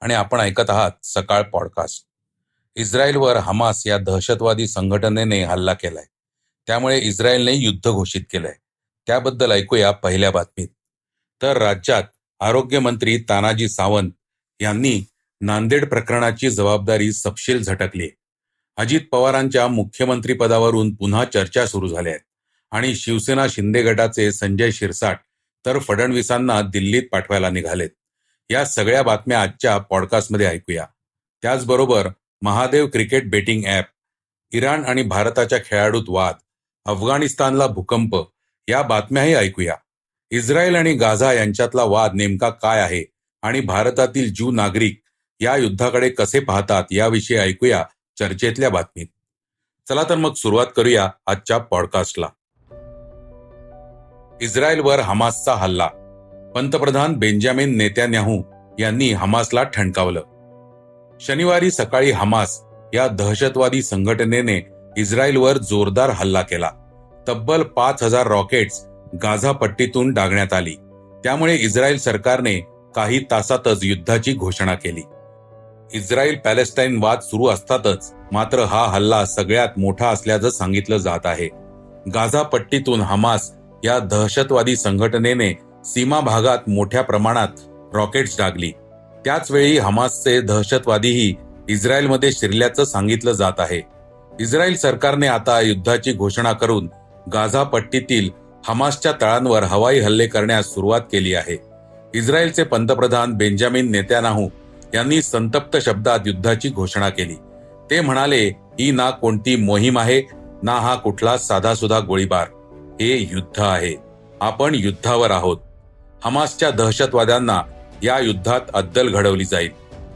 आणि आपण ऐकत आहात सकाळ पॉडकास्ट. इस्रायलवर हमास या दहशतवादी संघटनेने हल्ला केलाय. त्यामुळे इस्रायलने युद्ध घोषित केलंय. त्याबद्दल ऐकूया पहिल्या बातमीत. तर राज्यात आरोग्यमंत्री तानाजी सावंत यांनी नांदेड प्रकरणाची जबाबदारी सपशेल झटकली. अजित पवारांच्या मुख्यमंत्रीपदावरून पुन्हा चर्चा सुरू झाल्या आहेत आणि शिवसेना शिंदे गटाचे संजय शिरसाट तर फडणवीसांना दिल्लीत पाठवायला निघालेत. या सगळ्या बातम्या आजच्या पॉडकास्टमध्ये ऐकूया. त्याचबरोबर Mahadev cricket betting app Iran आणि भारताच्या खेळाडूत वाद अफगाणिस्तानला भूकंप या बातम्याही ऐकूया. इस्रायल आणि गाझा यांच्यातला वाद नेमका काय आहे आणि भारतातील ज्यू नागरिक या युद्धाकडे कसे पाहतात याविषयी ऐकूया चर्चेतल्या बातमीत. चला तर मग सुरुवात करूया आजच्या पॉडकास्टला. इस्रायलवर हमासचा हल्ला. पंतप्रधान बेंजामिन नेत्यान्याहू यांनी हमासला ठणकावलं. शनिवारी सकाळी हमास या दहशतवादी संघटनेने इस्रायलवर जोरदार हल्ला केला. तब्बल पाच हजार रॉकेट्स गाझा पट्टीतून डागण्यात आली. त्यामुळे इस्रायल सरकारने काही तासातच युद्धाची घोषणा केली. इस्रायल पॅलेस्टाईन वाद सुरू असतातच मात्र हा हल्ला सगळ्यात मोठा असल्याचं सांगितलं जात आहे. गाझा पट्टीतून हमास या दहशतवादी संघटनेने सीमा भागात मोठ्या प्रमाणात रॉकेट्स डागली. त्याचवेळी हमासचे दहशतवादीही इस्रायलमध्ये शिरल्याचं सांगितलं जात आहे. इस्रायल सरकारने आता युद्धाची घोषणा करून गाझा पट्टीतील हमासच्या तळांवर हवाई हल्ले करण्यास सुरुवात केली आहे. इस्रायलचे पंतप्रधान बेंजामिन नेत्यानाहू यांनी संतप्त शब्दात युद्धाची घोषणा केली. ते म्हणाले ही ना कोणती मोहीम आहे ना हा कुठला साधासुधा गोळीबार. हे युद्ध आहे. आपण युद्धावर आहोत. हमासच्या दहशतवाद्यांना या युद्धात अद्दल घडवली जाईल.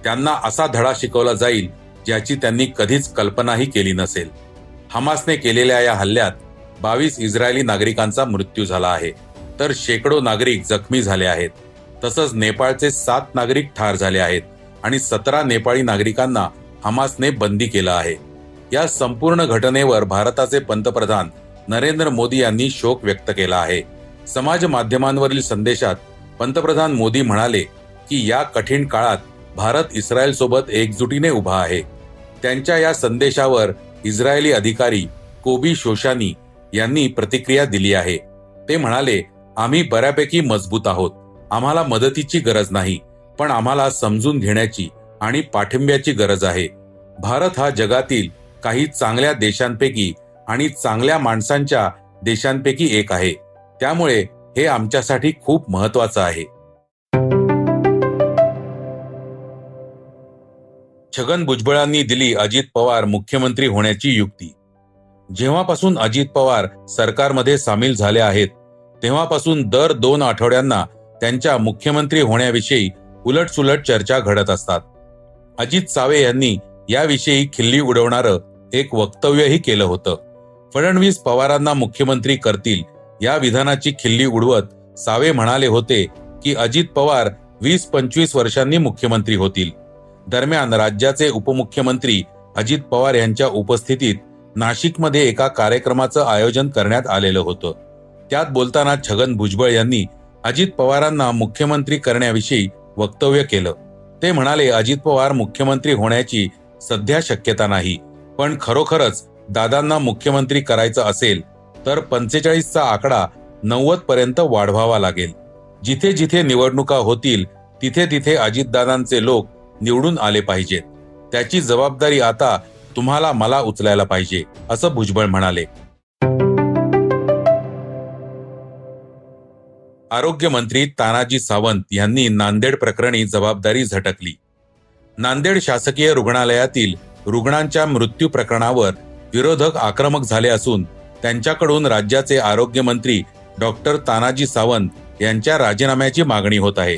त्यांना असा धडा शिकवला जाईल ज्याची त्यांनी कधीच कल्पनाही केली नसेल. हमासने केलेल्या या हल्ल्यात बावीस इस्रायली नागरिकांचा मृत्यू झाला आहे. तर शेकडो नागरिक जखमी झाले आहेत. तसंच नेपाळचे सात नागरिक ठार झाले आहेत आणि सतरा नेपाळी नागरिकांना हमासने बंदी केलं आहे. या संपूर्ण घटनेवर भारताचे पंतप्रधान नरेंद्र मोदी यांनी शोक व्यक्त केला आहे. समाज माध्यमांवरील संदेशात पंतप्रधान मोदी म्हणाले की या कठीण काळात भारत इस्रायल सोबत एकजुटीने उभा आहे. त्यांच्या या संदेशावर इस्रायली अधिकारी कोबी शोशानी यांनी प्रतिक्रिया दिली आहे. ते म्हणाले आम्ही बऱ्यापैकी मजबूत आहोत. आम्हाला मदतीची गरज नाही पण आम्हाला समजून घेण्याची आणि पाठिंब्याची गरज आहे. भारत हा जगातील काही चांगल्या देशांपैकी आणि चांगल्या माणसांच्या देशांपैकी एक आहे. त्यामुळे हे आमच्यासाठी खूप महत्वाचं आहे. छगन भुजबळांनी दिली अजित पवार मुख्यमंत्री होण्याची युक्ती. जेव्हापासून अजित पवार सरकारमध्ये सामील झाले आहेत तेव्हापासून दर दोन आठवड्यांना त्यांच्या मुख्यमंत्री होण्याविषयी उलटसुलट चर्चा घडत असतात. अजित सावे यांनी याविषयी खिल्ली उडवणारं एक वक्तव्यही केलं होतं. फडणवीस पवारांना मुख्यमंत्री करतील या विधानाची खिल्ली उडवत सावे म्हणाले होते की अजित पवार वीस पंचवीस वर्षांनी मुख्यमंत्री होतील. दरम्यान राज्याचे उपमुख्यमंत्री अजित पवार यांच्या उपस्थितीत नाशिकमध्ये एका कार्यक्रमाचं आयोजन करण्यात आलेलं होतं. त्यात बोलताना छगन भुजबळ यांनी अजित पवारांना मुख्यमंत्री करण्याविषयी वक्तव्य केलं. ते म्हणाले अजित पवार मुख्यमंत्री होण्याची सध्या शक्यता नाही पण खरोखरच दादांना मुख्यमंत्री करायचं असेल तर पंचेचाळीसचा आकडा नव्वद पर्यंत वाढवावा लागेल. जिथे जिथे निवडणुका होतील तिथे तिथे अजितदादांचे लोक निवडून आले पाहिजेत. त्याची जबाबदारी आता तुम्हाला मला उचलायला पाहिजे असं भुजबळ म्हणाले. आरोग्यमंत्री तानाजी सावंत यांनी नांदेड प्रकरणी जबाबदारी झटकली. नांदेड शासकीय रुग्णालयातील रुग्णांच्या मृत्यू प्रकरणावर विरोधक आक्रमक झाले असून त्यांच्याकडून राज्याचे आरोग्यमंत्री डॉक्टर तानाजी सावंत यांच्या राजीनाम्याची मागणी होत आहे.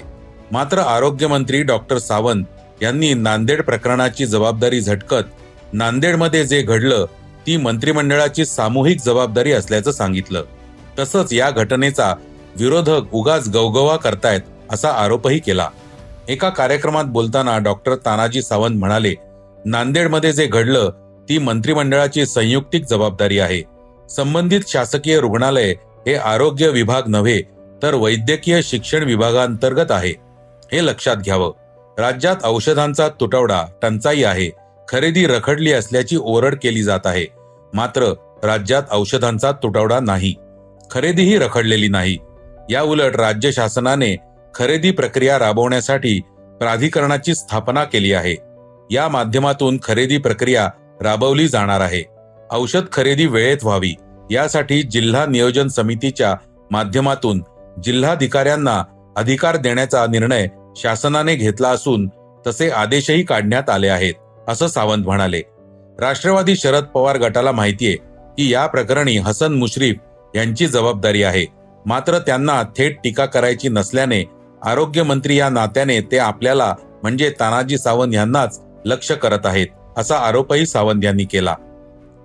मात्र आरोग्यमंत्री डॉक्टर सावंत यांनी नांदेड प्रकरणाची जबाबदारी झटकत नांदेडमध्ये जे घडलं ती मंत्रिमंडळाची सामूहिक जबाबदारी असल्याचं सांगितलं. तसंच या घटनेचा विरोधक उगाच गवगवा करतायत असा आरोपही केला. एका कार्यक्रमात बोलताना डॉक्टर तानाजी सावंत म्हणाले नांदेडमध्ये जे घडलं ती मंत्रिमंडळाची संयुक्तिक जबाबदारी आहे. संबंधित शासकीय रुग्णालय हे आरोग्य विभाग नव्हे तर वैद्यकीय शिक्षण विभागांतर्गत आहे. हे लक्षात घ्यावं. राज्यात औषधांचा तुटवडा टंचाई आहे. खरेदी रखडली असल्याची ओरड केली जात आहे. मात्र राज्यात औषधांचा तुटवडा नाही. खरेदीही रखडलेली नाही. या उलट राज्य शासनाने खरेदी प्रक्रिया राबवण्यासाठी प्राधिकरणाची स्थापना केली आहे. या माध्यमातून खरेदी प्रक्रिया राबवली जाणार आहे. औषध खरेदी वेळेत व्हावी. यासाठी जिल्हा नियोजन समितीच्या माध्यमातून जिल्हाधिकाऱ्यांना अधिकार देण्याचा निर्णय शासनाने घेतला असून तसे आदेशही काढण्यात आले आहेत असं सावंत म्हणाले. राष्ट्रवादी शरद पवार गटाला माहितीये की या प्रकरणी हसन मुश्रीफ यांची जबाबदारी आहे. मात्र त्यांना थेट टीका करायची नसल्याने आरोग्यमंत्री या नात्याने ते आपल्याला म्हणजे तानाजी सावंत यांनाच लक्ष करत आहेत असा आरोपही सावंत यांनी केला.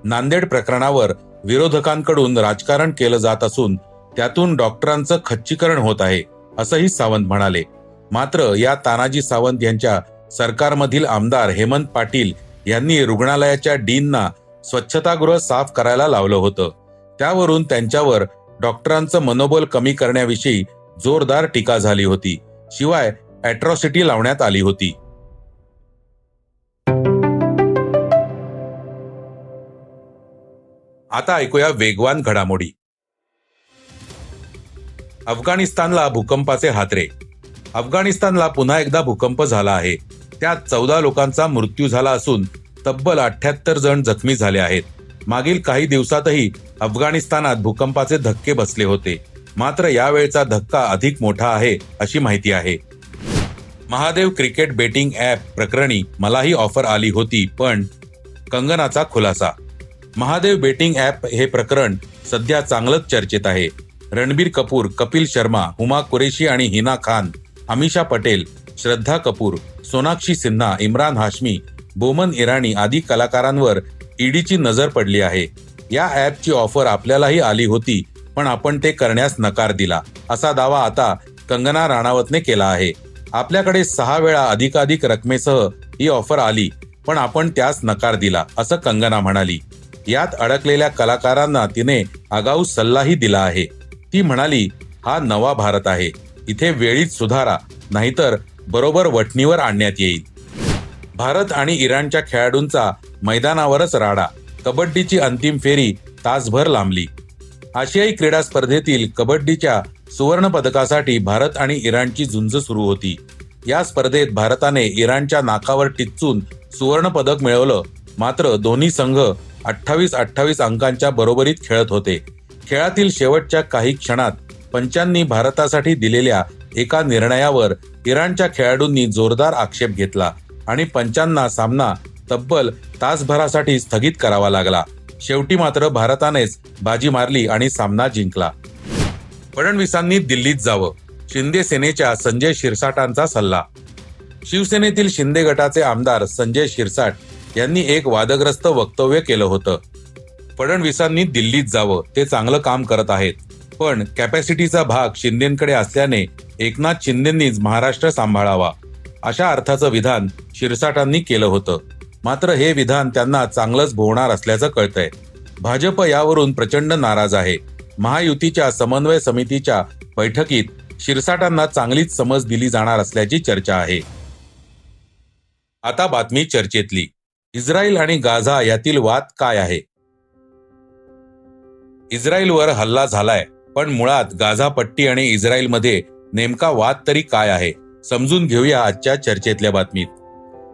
नांदेड प्रकरणावर विरोधकांकडून राजकारण केलं जात असून त्यातून डॉक्टरांचं खच्चीकरण होत आहे असंही सावंत म्हणाले. मात्र या तानाजी सावंत यांच्या सरकारमधील आमदार हेमंत पाटील यांनी रुग्णालयाच्या डीनना स्वच्छतागृह साफ करायला लावलं होतं. त्यावरून त्यांच्यावर डॉक्टरांचं मनोबल कमी करण्याविषयी जोरदार टीका झाली होती. शिवाय अॅट्रॉसिटी लावण्यात आली होती. आता ऐकूया वेगवान घडामोडी. अफगाणिस्तानला भूकंपाचे हातरे अफगाणिस्तानला पुन्हा एकदा भूकंप झाला आहे. त्यात चौदा लोकांचा मृत्यू झाला असून तब्बल अठ्याहत्तर जण जखमी झाले आहेत. मागील काही दिवसातही अफगाणिस्तानात भूकंपाचे धक्के बसले होते. मात्र यावेळचा धक्का अधिक मोठा आहे अशी माहिती आहे. महादेव क्रिकेट बेटिंग ॲप प्रकरणी मलाही ऑफर आली होती पण कंगनाचा खुलासा महादेव बेटिंग ऍप हे प्रकरण सध्या चांगलंच चर्चेत आहे. रणबीर कपूर कपिल शर्मा हुमा कुरेशी आणि हिना खान अमिषा पटेल श्रद्धा कपूर सोनाक्षी सिन्हा इम्रान हाशमी बोमन इराणी आदी कलाकारांवर ईडीची नजर पडली आहे. या ऍपची ऑफर आपल्यालाही आली होती पण आपण ते करण्यास नकार दिला असा दावा आता कंगना राणावतने केला आहे. आपल्याकडे सहा वेळा अधिकाधिक रकमेसह ही ऑफर आली पण आपण त्यास नकार दिला असं कंगना म्हणाली. यात अडकलेल्या कलाकारांना तिने आगाऊ सल्लाही दिला आहे. ती म्हणाली हा नवा भारत आहे. इथे वेळीच सुधारा नाहीतर बरोबर वटणीवर आणण्यात येईल. भारत आणि इराणच्या खेळाडूंचा मैदानावरच राडा. कबड्डीची अंतिम फेरी तासभर लांबली. आशियाई क्रीडा स्पर्धेतील कबड्डीच्या सुवर्ण पदकासाठी भारत आणि इराणची झुंज सुरू होती. या स्पर्धेत भारताने इराणच्या नाकावर टिचून सुवर्ण पदक मिळवलं मात्र दोन्ही संघ अठ्ठावीस अठ्ठावीस अंकांच्या बरोबरीत खेळत होते. खेळातील शेवटच्या काही क्षणात पंचांनी भारतासाठी दिलेल्या एका निर्णयावर इराणच्या खेळाडूंनी जोरदार आक्षेप घेतला आणि पंचांना सामना तब्बल तासभरासाठी स्थगित करावा लागला. शेवटी मात्र भारतानेच बाजी मारली आणि सामना जिंकला. फडणवीसांनी दिल्लीत जावं शिंदे सेनेच्या संजय शिरसाटांचा सल्ला. शिवसेनेतील शिंदे गटाचे आमदार संजय शिरसाट यांनी एक वादग्रस्त वक्तव्य केलं होतं. फडणवीसांनी दिल्लीत जावं ते चांगलं काम करत आहेत. पण कॅपॅसिटीचा भाग शिंदेकडे असल्याने एकनाथ शिंदेंनीच महाराष्ट्र सांभाळावा. अशा अर्थाचं विधान शिरसाटांनी केलं होतं. मात्र हे विधान त्यांना चांगलंच भोवणार असल्याचं कळतंय. भाजप यावरून प्रचंड नाराज आहे. महायुतीच्या समन्वय समितीच्या बैठकीत शिरसाटांना चांगलीच समज दिली जाणार असल्याची चर्चा आहे. आता बातमी चर्चेतली. इस्रायल आणि गाझा यातील वाद काय आहे? इस्रायलवर हल्ला झालाय पण मुळात गाझा पट्टी आणि इस्रायलमध्ये नेमका वाद तरी काय आहे? समजून घेऊया आजच्या चर्चेतल्या बातमीत.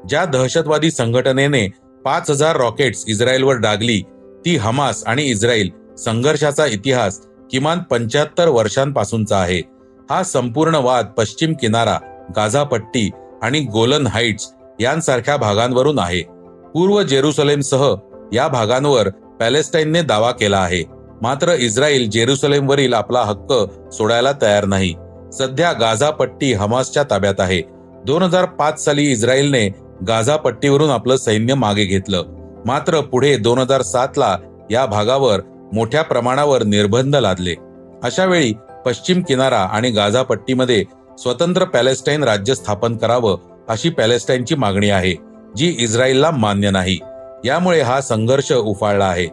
ज्या दहशतवादी संघटनेने पाच हजार रॉकेट्स इस्रायलवर डागली ती हमास आणि इस्रायल संघर्षाचा इतिहास किमान पंच्याहत्तर वर्षांपासूनचा आहे. हा संपूर्ण वाद पश्चिम किनारा गाझा पट्टी आणि गोलन हाइट्स यांसारख्या भागांवरून आहे. पूर्व जेरुसलेमसह या भागांवर पॅलेस्टाईनने दावा केला आहे. मात्र इस्रायल जेरुसलेमवरील आपला हक्क सोडायला तयार नाही. सध्या गाझा पट्टी हमासच्या ताब्यात आहे. दोन हजार पाच साली इस्रायलने गाझा पट्टीवरून आपलं सैन्य मागे घेतलं. मात्र पुढे दोन हजार सात ला या भागावर मोठ्या प्रमाणावर निर्बंध लादले. अशा वेळी पश्चिम किनारा आणि गाझा पट्टीमध्ये स्वतंत्र पॅलेस्टाईन राज्य स्थापन करावं अशी पॅलेस्टाईनची मागणी आहे. जी इस्रायलला मान्य नाही. यामुळे हा संघर्ष उफाळला आहे.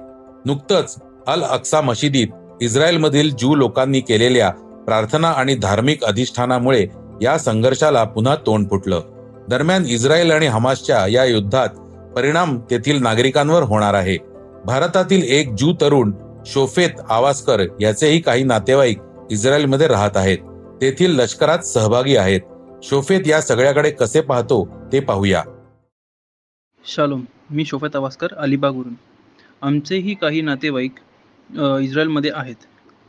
नुकतंच अल अक्सा मशिदीत इस्रायलमधील ज्यू लोकांनी केलेल्या प्रार्थना आणि धार्मिक अधिष्ठानामुळे या संघर्षाला पुन्हा तोंड फुटलं. दरम्यान इस्रायल आणि हमासच्या या युद्धात परिणाम तेथील नागरिकांवर होणार आहे. भारतातील एक ज्यू तरुण शोफेत आवासकर याचेही काही नातेवाईक इस्रायलमध्ये राहत आहेत. तेथील लष्करात सहभागी आहेत. शोफेत या सगळ्याकडे कसे पाहतो ते पाहूया. शालोम मी शोफत अवास्कर अलिबागवरून. आमचेही काही नातेवाईक इस्रायलमध्ये आहेत.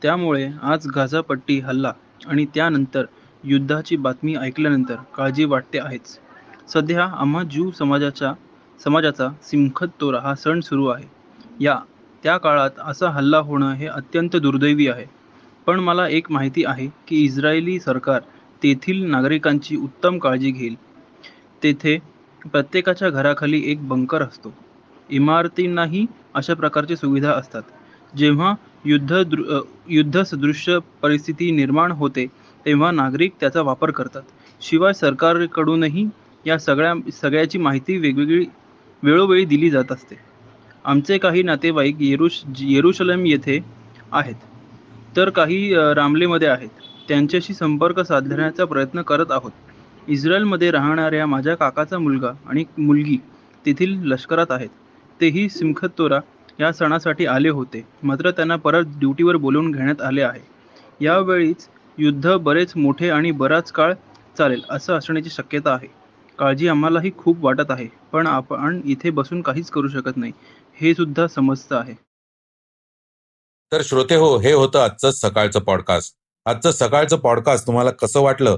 त्यामुळे आज गाझापट्टी हल्ला आणि त्यानंतर युद्धाची बातमी ऐकल्यानंतर काळजी वाटते आहेच. सध्या आम्हा ज्यू समाजाच्या समाजाचा सिमखत तोरा हा सण सुरू आहे. या त्या काळात असा हल्ला होणं हे अत्यंत दुर्दैवी आहे. पण मला एक माहिती आहे की इस्रायली सरकार तेथील नागरिकांची उत्तम काळजी घेईल. तेथे प्रत्येकाच्या घराखाली एक बंकर असतो. इमारतींनाही अशा प्रकारची सुविधा असतात. जेव्हा युद्ध दृ युद्धसदृश्य परिस्थिती निर्माण होते तेव्हा नागरिक त्याचा वापर करतात. शिवाय सरकारकडूनही या सगळ्या सगळ्याची माहिती वेगवेगळी वेळोवेळी दिली जात असते. आमचे काही नातेवाईक येरुश येरुशलेम येथे आहेत. तर काही रामलेमध्ये आहेत. त्यांच्याशी संपर्क साधण्याचा प्रयत्न करत आहोत. इस्रायलमध्ये राहणाऱ्या माझ्या काकाचा मुलगा आणि मुलगी तेथील लष्करात आहेत. तेही सिमखतोरा या सणासाठी आले होते. मात्र त्यांना परत ड्युटीवर बोलवून घेण्यात आले आहे. यावेळीच युद्ध बरेच मोठे आणि बराच काळ चालेल असं असण्याची शक्यता आहे. काळजी आम्हालाही खूप वाटत आहे पण आपण इथे बसून काहीच करू शकत नाही हे सुद्धा समजतं आहे. तर श्रोते हो हे होतं आजचं सकाळचं पॉडकास्ट आजचं सकाळचं पॉडकास्ट तुम्हाला कसं वाटलं?